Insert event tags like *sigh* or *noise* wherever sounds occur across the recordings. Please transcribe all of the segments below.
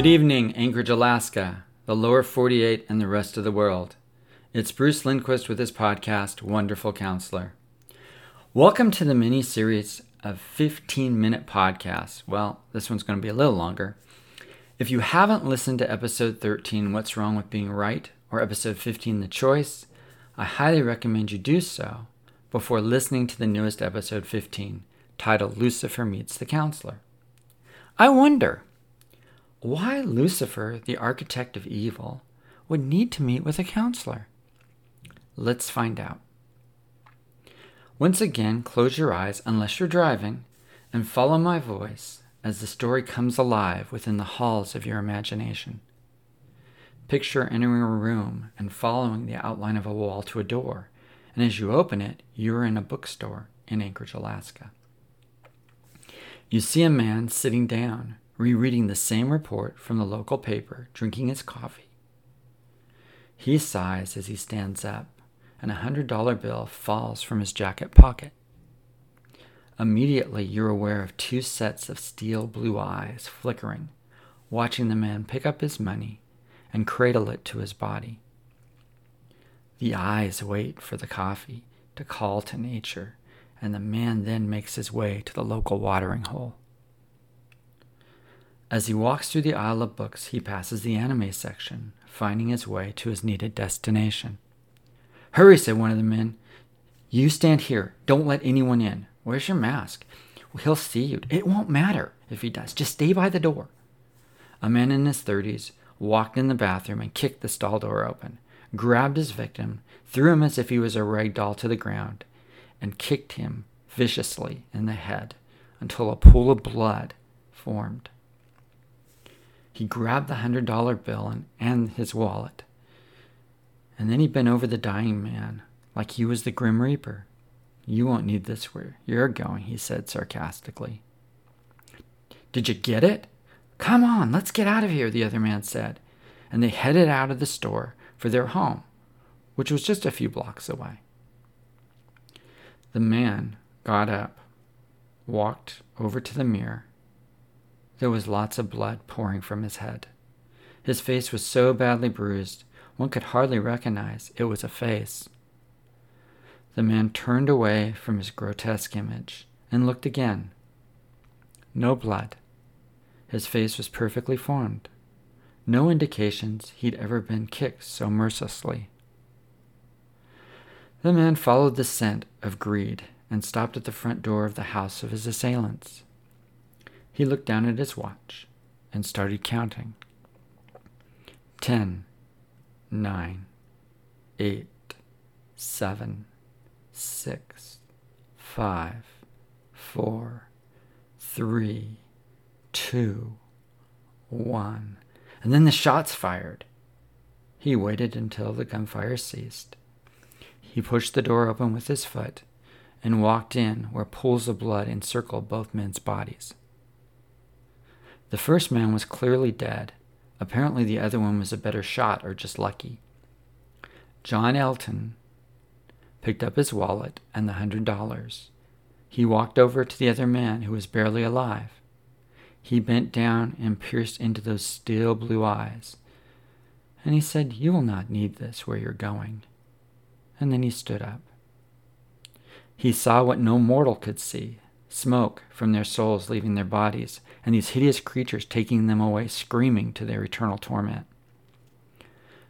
Good evening, Anchorage, Alaska, the lower 48, and the rest of the world. It's Bruce Lindquist with his podcast, Wonderful Counselor. Welcome to the mini series of 15 minute podcasts. Well, this one's going to be a little longer. If you haven't listened to episode 13, What's Wrong with Being Right, or episode 15, The Choice, I highly recommend you do so before listening to the newest episode 15, titled Lucifer Meets the Counselor. I wonder why Lucifer, the architect of evil, would need to meet with a counselor. Let's find out. Once again, close your eyes unless you're driving and follow my voice as the story comes alive within the halls of your imagination. Picture entering a room and following the outline of a wall to a door, and as you open it, you're in a bookstore in Anchorage, Alaska. You see a man sitting down rereading the same report from the local paper, drinking his coffee. He sighs as he stands up, and a hundred dollar bill falls from his jacket pocket. Immediately, you're aware of two sets of steel blue eyes flickering, watching the man pick up his money and cradle it to his body. The eyes wait for the coffee to call to nature, and the man then makes his way to the local watering hole. As he walks through the aisle of books, he passes the anime section, finding his way to his needed destination. Hurry, said one of the men. You stand here. Don't let anyone in. Where's your mask? Well, he'll see you. It won't matter if he does. Just stay by the door. A man in his 30s walked in the bathroom and kicked the stall door open, grabbed his victim, threw him as if he was a rag doll to the ground, and kicked him viciously in the head until a pool of blood formed. He grabbed the hundred dollar bill and, and his wallet. And then he bent over the dying man like he was the Grim Reaper. You won't need this where you're going, he said sarcastically. Did you get it? Come on, let's get out of here, the other man said. And they headed out of the store for their home, which was just a few blocks away. The man got up, walked over to the mirror, there was lots of blood pouring from his head. His face was so badly bruised, one could hardly recognize it was a face. The man turned away from his grotesque image and looked again. No blood. His face was perfectly formed. No indications he'd ever been kicked so mercilessly. The man followed the scent of greed and stopped at the front door of the house of his assailants. He looked down at his watch and started counting. Ten, nine, eight, seven, six, five, four, three, two, one. And then the shots fired. He waited until the gunfire ceased. He pushed the door open with his foot and walked in where pools of blood encircled both men's bodies. The first man was clearly dead. Apparently, the other one was a better shot or just lucky. John Elton picked up his wallet and the hundred dollars. He walked over to the other man who was barely alive. He bent down and pierced into those steel blue eyes. And he said, You will not need this where you're going. And then he stood up. He saw what no mortal could see smoke from their souls leaving their bodies, and these hideous creatures taking them away, screaming to their eternal torment.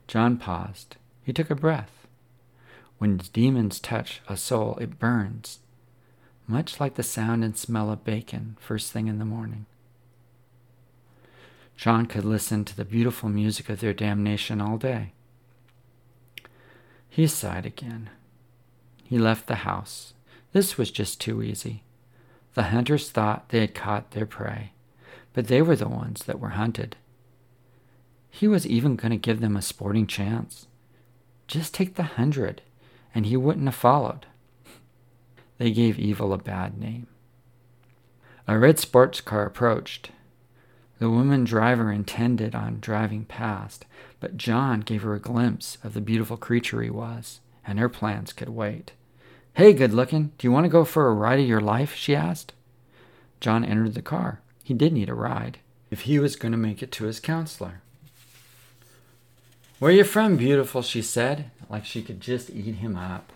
John paused. He took a breath. When demons touch a soul, it burns, much like the sound and smell of bacon first thing in the morning. John could listen to the beautiful music of their damnation all day. He sighed again. He left the house. This was just too easy. The hunters thought they had caught their prey, but they were the ones that were hunted. He was even going to give them a sporting chance. Just take the hundred, and he wouldn't have followed. They gave evil a bad name. A red sports car approached. The woman driver intended on driving past, but John gave her a glimpse of the beautiful creature he was, and her plans could wait. Hey, good looking, do you want to go for a ride of your life? she asked. John entered the car. He did need a ride. if he was going to make it to his counselor. Where you from, beautiful? she said, like she could just eat him up.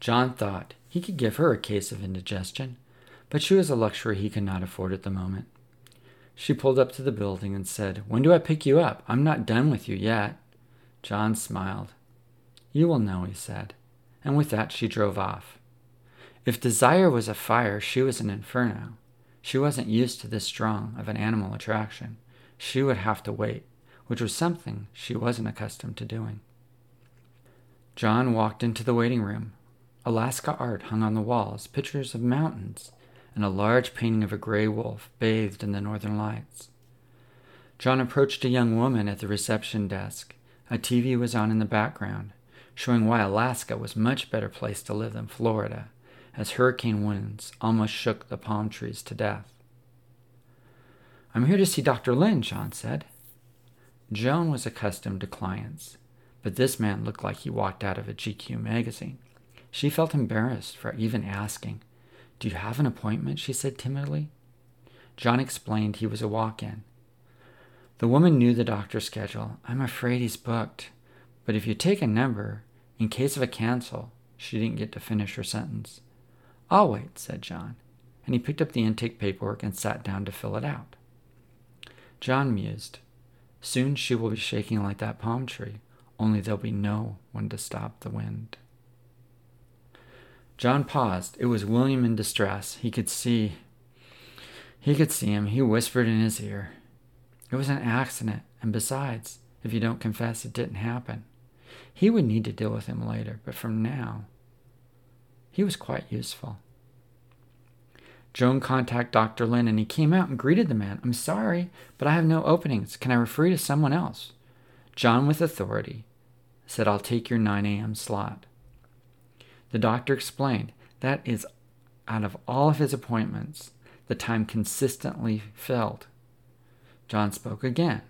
John thought he could give her a case of indigestion, but she was a luxury he could not afford at the moment. She pulled up to the building and said, When do I pick you up? I'm not done with you yet. John smiled. You will know, he said, and with that she drove off. If desire was a fire, she was an inferno. She wasn't used to this strong of an animal attraction. She would have to wait, which was something she wasn't accustomed to doing. John walked into the waiting room. Alaska art hung on the walls, pictures of mountains, and a large painting of a gray wolf bathed in the northern lights. John approached a young woman at the reception desk. A TV was on in the background, showing why Alaska was much better place to live than Florida, as hurricane winds almost shook the palm trees to death. I'm here to see Dr. Lin, John said. Joan was accustomed to clients, but this man looked like he walked out of a GQ magazine. She felt embarrassed for even asking. Do you have an appointment? she said timidly. John explained he was a walk in. The woman knew the doctor's schedule. I'm afraid he's booked. But if you take a number, in case of a cancel, she didn't get to finish her sentence. I'll wait, said John, and he picked up the intake paperwork and sat down to fill it out. John mused. Soon she will be shaking like that palm tree, only there'll be no one to stop the wind. John paused. It was William in distress. He could see. He could see him. He whispered in his ear. It was an accident, and besides, if you don't confess, it didn't happen. He would need to deal with him later, but from now, he was quite useful. Joan contacted Dr. Lin and he came out and greeted the man. I'm sorry, but I have no openings. Can I refer you to someone else? John, with authority, said, I'll take your 9 a.m. slot. The doctor explained that is out of all of his appointments, the time consistently filled. John spoke again.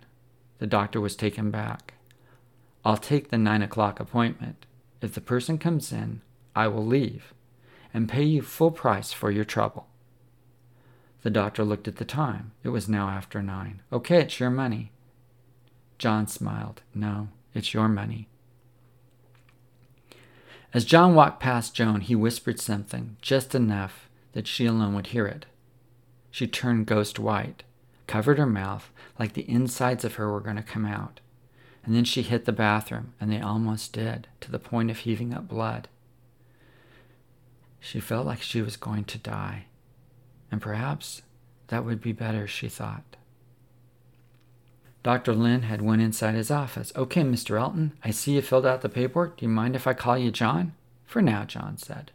The doctor was taken back. I'll take the 9 o'clock appointment. If the person comes in, I will leave and pay you full price for your trouble. The doctor looked at the time. It was now after nine. Okay, it's your money. John smiled. No, it's your money. As John walked past Joan, he whispered something, just enough that she alone would hear it. She turned ghost white, covered her mouth like the insides of her were going to come out, and then she hit the bathroom, and they almost did, to the point of heaving up blood. She felt like she was going to die, and perhaps that would be better, she thought. Dr. Lin had went inside his office. Okay, Mr. Elton, I see you filled out the paperwork. Do you mind if I call you John? For now, John said.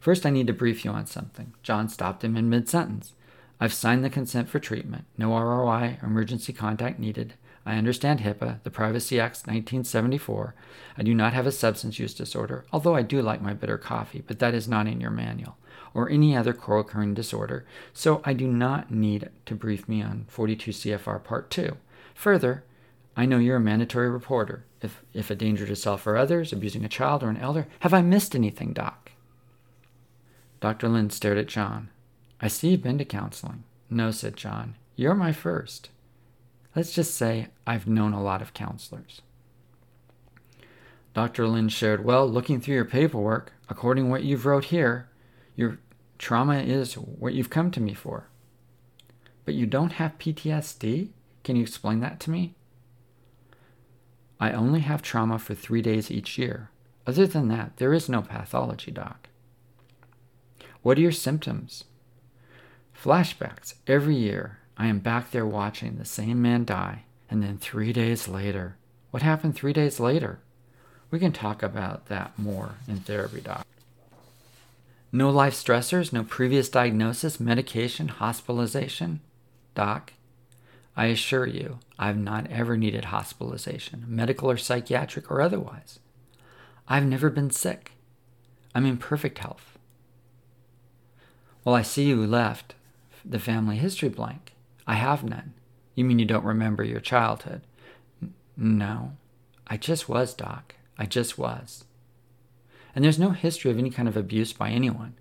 First, I need to brief you on something. John stopped him in mid sentence. I've signed the consent for treatment. No ROI emergency contact needed. I understand HIPAA, the Privacy Act 1974. I do not have a substance use disorder, although I do like my bitter coffee, but that is not in your manual, or any other co occurring disorder, so I do not need to brief me on 42 CFR Part 2. Further, I know you're a mandatory reporter. If, if a danger to self or others, abusing a child or an elder, have I missed anything, Doc? Dr. Lin stared at John. I see you've been to counseling. No, said John. You're my first. Let's just say I've known a lot of counselors. Dr. Lin shared, Well, looking through your paperwork, according to what you've wrote here, your trauma is what you've come to me for. But you don't have PTSD? Can you explain that to me? I only have trauma for three days each year. Other than that, there is no pathology, Doc. What are your symptoms? Flashbacks every year. I am back there watching the same man die, and then three days later. What happened three days later? We can talk about that more in therapy, Doc. No life stressors, no previous diagnosis, medication, hospitalization? Doc, I assure you, I've not ever needed hospitalization, medical or psychiatric or otherwise. I've never been sick. I'm in perfect health. Well, I see you left the family history blank. I have none. You mean you don't remember your childhood? N- no. I just was, Doc. I just was. And there's no history of any kind of abuse by anyone.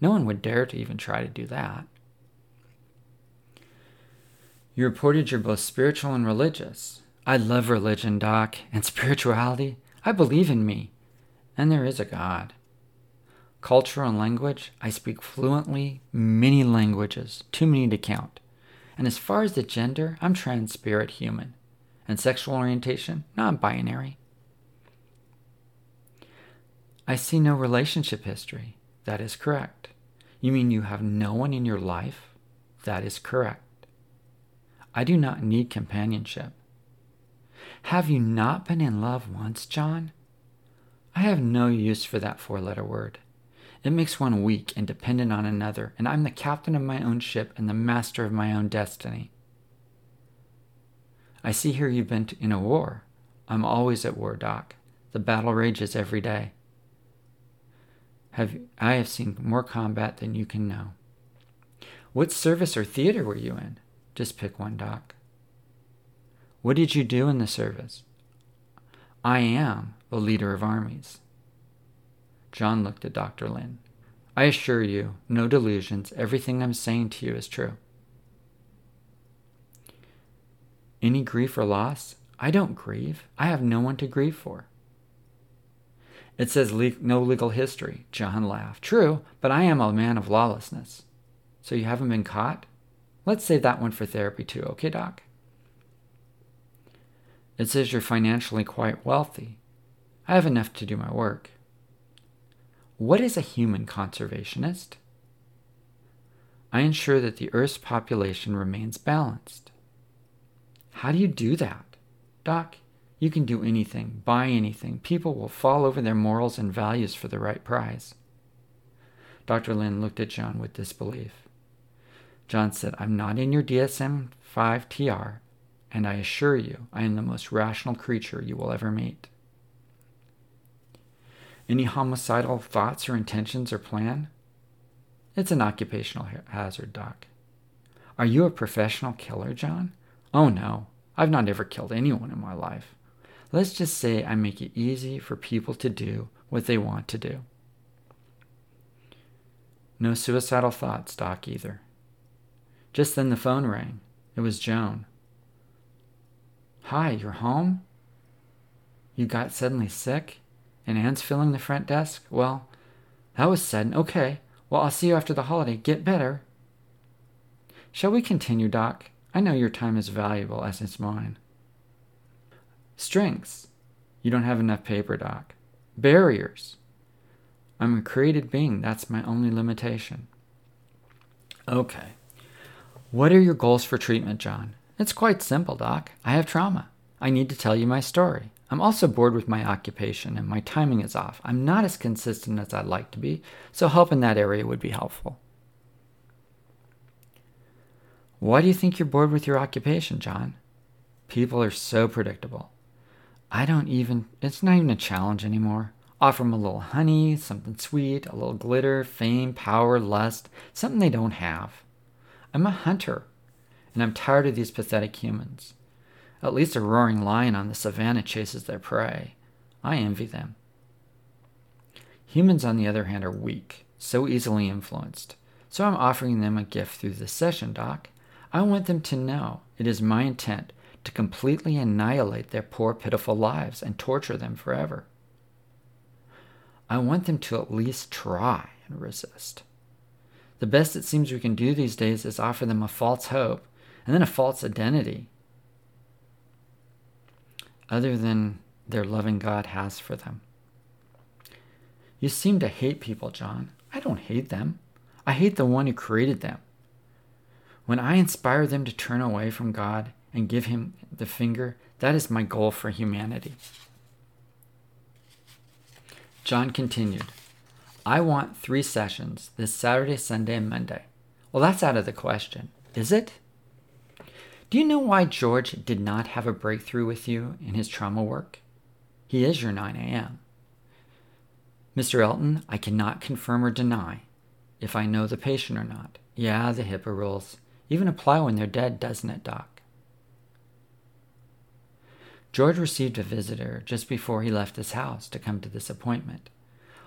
No one would dare to even try to do that. You reported you're both spiritual and religious. I love religion, Doc, and *laughs* spirituality. I believe in me. And there is a God. Culture and language, I speak fluently many languages, too many to count. And as far as the gender, I'm trans spirit human. And sexual orientation, non binary. I see no relationship history. That is correct. You mean you have no one in your life? That is correct. I do not need companionship. Have you not been in love once, John? I have no use for that four letter word. It makes one weak and dependent on another, and I'm the captain of my own ship and the master of my own destiny. I see here you've been in a war. I'm always at war, Doc. The battle rages every day. Have, I have seen more combat than you can know. What service or theater were you in? Just pick one, Doc. What did you do in the service? I am the leader of armies. John looked at Dr. Lin. I assure you, no delusions. Everything I'm saying to you is true. Any grief or loss? I don't grieve. I have no one to grieve for. It says le- no legal history. John laughed. True, but I am a man of lawlessness. So you haven't been caught? Let's save that one for therapy too, okay, Doc? It says you're financially quite wealthy. I have enough to do my work. What is a human conservationist? I ensure that the Earth's population remains balanced. How do you do that? Doc, you can do anything, buy anything. People will fall over their morals and values for the right price. Dr. Lin looked at John with disbelief. John said, I'm not in your DSM 5 TR, and I assure you I am the most rational creature you will ever meet. Any homicidal thoughts or intentions or plan? It's an occupational hazard, Doc. Are you a professional killer, John? Oh no, I've not ever killed anyone in my life. Let's just say I make it easy for people to do what they want to do. No suicidal thoughts, Doc, either. Just then the phone rang. It was Joan. Hi, you're home? You got suddenly sick? And Anne's filling the front desk? Well, that was sudden. Okay. Well, I'll see you after the holiday. Get better. Shall we continue, Doc? I know your time is valuable as it's mine. Strengths. You don't have enough paper, Doc. Barriers. I'm a created being. That's my only limitation. Okay. What are your goals for treatment, John? It's quite simple, Doc. I have trauma. I need to tell you my story. I'm also bored with my occupation and my timing is off. I'm not as consistent as I'd like to be, so help in that area would be helpful. Why do you think you're bored with your occupation, John? People are so predictable. I don't even, it's not even a challenge anymore. Offer them a little honey, something sweet, a little glitter, fame, power, lust, something they don't have. I'm a hunter, and I'm tired of these pathetic humans. At least a roaring lion on the savannah chases their prey. I envy them. Humans, on the other hand, are weak, so easily influenced. So I'm offering them a gift through this session, Doc. I want them to know it is my intent to completely annihilate their poor, pitiful lives and torture them forever. I want them to at least try and resist. The best it seems we can do these days is offer them a false hope and then a false identity, other than their loving God has for them. You seem to hate people, John. I don't hate them. I hate the one who created them. When I inspire them to turn away from God and give Him the finger, that is my goal for humanity. John continued. I want three sessions this Saturday, Sunday, and Monday. Well, that's out of the question, is it? Do you know why George did not have a breakthrough with you in his trauma work? He is your 9 a.m. Mr. Elton, I cannot confirm or deny if I know the patient or not. Yeah, the HIPAA rules even apply when they're dead, doesn't it, Doc? George received a visitor just before he left his house to come to this appointment.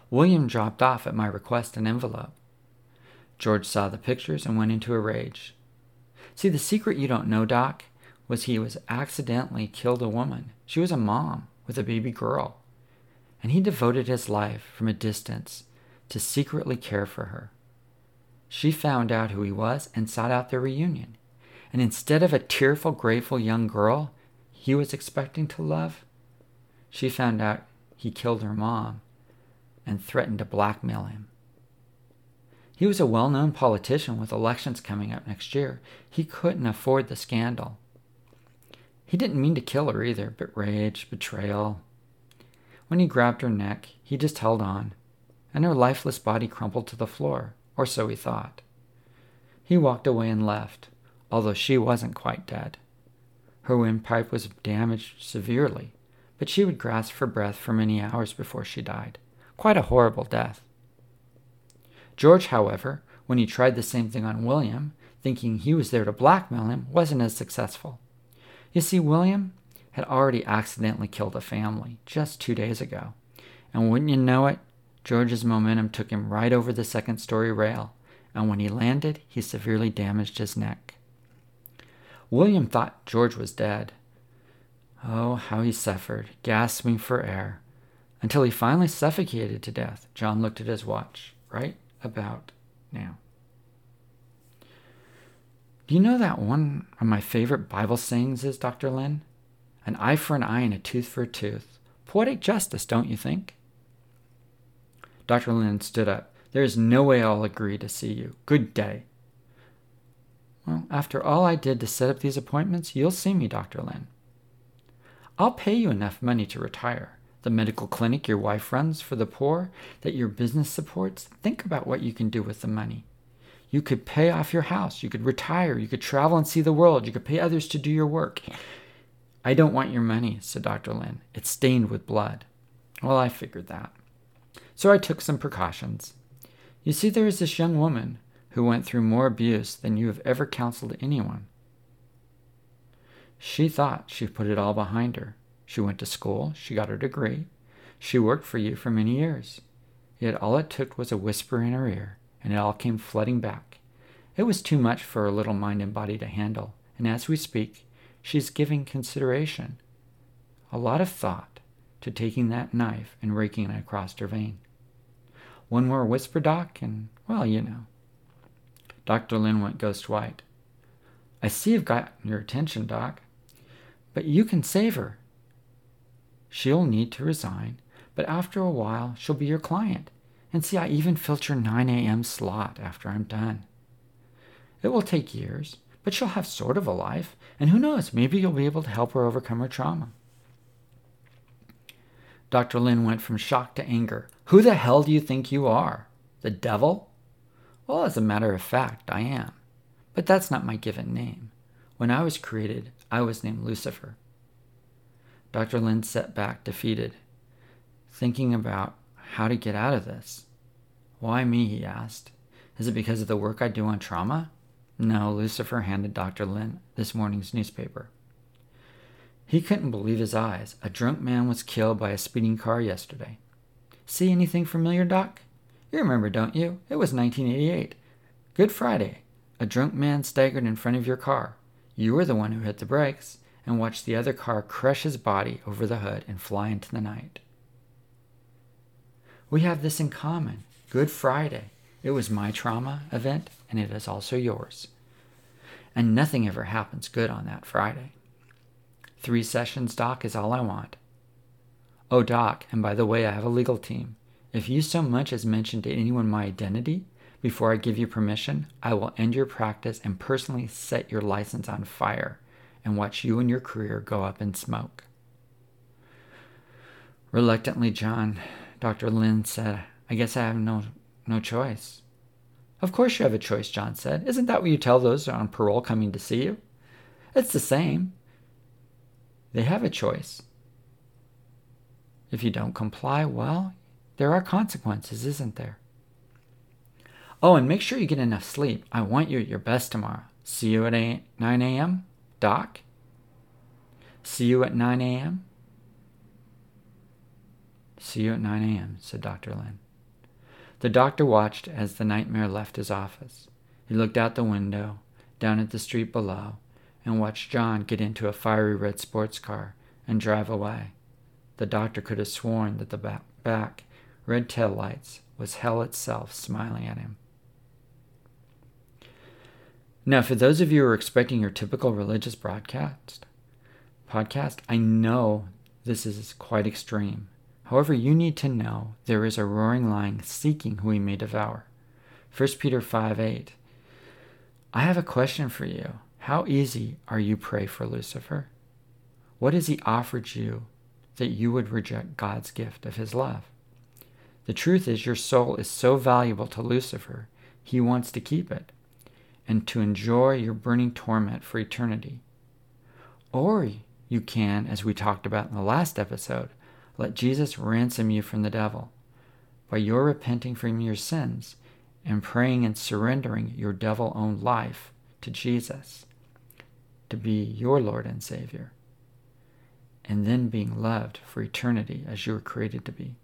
William dropped off at my request an envelope. George saw the pictures and went into a rage. See, the secret you don't know, Doc, was he was accidentally killed a woman. She was a mom with a baby girl. And he devoted his life from a distance to secretly care for her. She found out who he was and sought out their reunion. And instead of a tearful, grateful young girl he was expecting to love, she found out he killed her mom and threatened to blackmail him. He was a well known politician with elections coming up next year. He couldn't afford the scandal. He didn't mean to kill her either, but rage, betrayal. When he grabbed her neck, he just held on, and her lifeless body crumpled to the floor, or so he thought. He walked away and left, although she wasn't quite dead. Her windpipe was damaged severely, but she would grasp for breath for many hours before she died. Quite a horrible death. George, however, when he tried the same thing on William, thinking he was there to blackmail him, wasn't as successful. You see, William had already accidentally killed a family just two days ago. And wouldn't you know it, George's momentum took him right over the second story rail, and when he landed, he severely damaged his neck. William thought George was dead. Oh, how he suffered, gasping for air, until he finally suffocated to death. John looked at his watch. Right about now. Do you know that one of my favorite Bible sayings is, Dr. Lynn? An eye for an eye and a tooth for a tooth. Poetic justice, don't you think? Dr. Lynn stood up. There is no way I'll agree to see you. Good day. Well, after all I did to set up these appointments, you'll see me, Dr. Lynn. I'll pay you enough money to retire. The medical clinic your wife runs for the poor that your business supports, think about what you can do with the money. You could pay off your house, you could retire, you could travel and see the world, you could pay others to do your work. I don't want your money, said Dr. Lynn. It's stained with blood. Well, I figured that. So I took some precautions. You see, there is this young woman who went through more abuse than you have ever counseled anyone. She thought she put it all behind her. She went to school, she got her degree, she worked for you for many years. Yet all it took was a whisper in her ear, and it all came flooding back. It was too much for her little mind and body to handle, and as we speak, she's giving consideration, a lot of thought, to taking that knife and raking it across her vein. One more whisper, Doc, and, well, you know. Dr. Lynn went ghost white. I see you've gotten your attention, Doc. But you can save her. She'll need to resign, but after a while, she'll be your client. And see, I even filter 9 a.m. slot after I'm done. It will take years, but she'll have sort of a life, and who knows, maybe you'll be able to help her overcome her trauma. Dr. Lynn went from shock to anger. Who the hell do you think you are? The devil? Well, as a matter of fact, I am. But that's not my given name. When I was created, I was named Lucifer. Dr. Lynn sat back, defeated, thinking about how to get out of this. Why me? he asked. Is it because of the work I do on trauma? No, Lucifer handed Dr. Lynn this morning's newspaper. He couldn't believe his eyes. A drunk man was killed by a speeding car yesterday. See anything familiar, Doc? You remember, don't you? It was 1988. Good Friday. A drunk man staggered in front of your car. You were the one who hit the brakes and watched the other car crush his body over the hood and fly into the night. We have this in common. Good Friday. It was my trauma event, and it is also yours. And nothing ever happens good on that Friday. Three sessions, Doc, is all I want. Oh, Doc, and by the way, I have a legal team. If you so much as mention to anyone my identity before I give you permission, I will end your practice and personally set your license on fire and watch you and your career go up in smoke. Reluctantly, John, Dr. Lynn said, I guess I have no, no choice. Of course you have a choice, John said. Isn't that what you tell those on parole coming to see you? It's the same. They have a choice. If you don't comply, well, there are consequences, isn't there? Oh, and make sure you get enough sleep. I want you at your best tomorrow. See you at 8, 9 a.m.? Doc? See you at 9 a.m.? See you at 9 a.m., said Dr. Lynn. The doctor watched as the nightmare left his office. He looked out the window, down at the street below and watched John get into a fiery red sports car and drive away. The doctor could have sworn that the back, back red tail lights was hell itself smiling at him. Now, for those of you who are expecting your typical religious broadcast podcast, I know this is quite extreme. However, you need to know there is a roaring lion seeking who he may devour. 1 Peter 5 8. I have a question for you. How easy are you prey for Lucifer? What has he offered you that you would reject God's gift of his love? The truth is, your soul is so valuable to Lucifer, he wants to keep it and to enjoy your burning torment for eternity. Or you can, as we talked about in the last episode, let Jesus ransom you from the devil by your repenting from your sins and praying and surrendering your devil owned life to Jesus to be your Lord and Savior, and then being loved for eternity as you were created to be.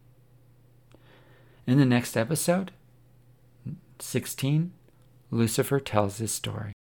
In the next episode, 16, Lucifer tells his story.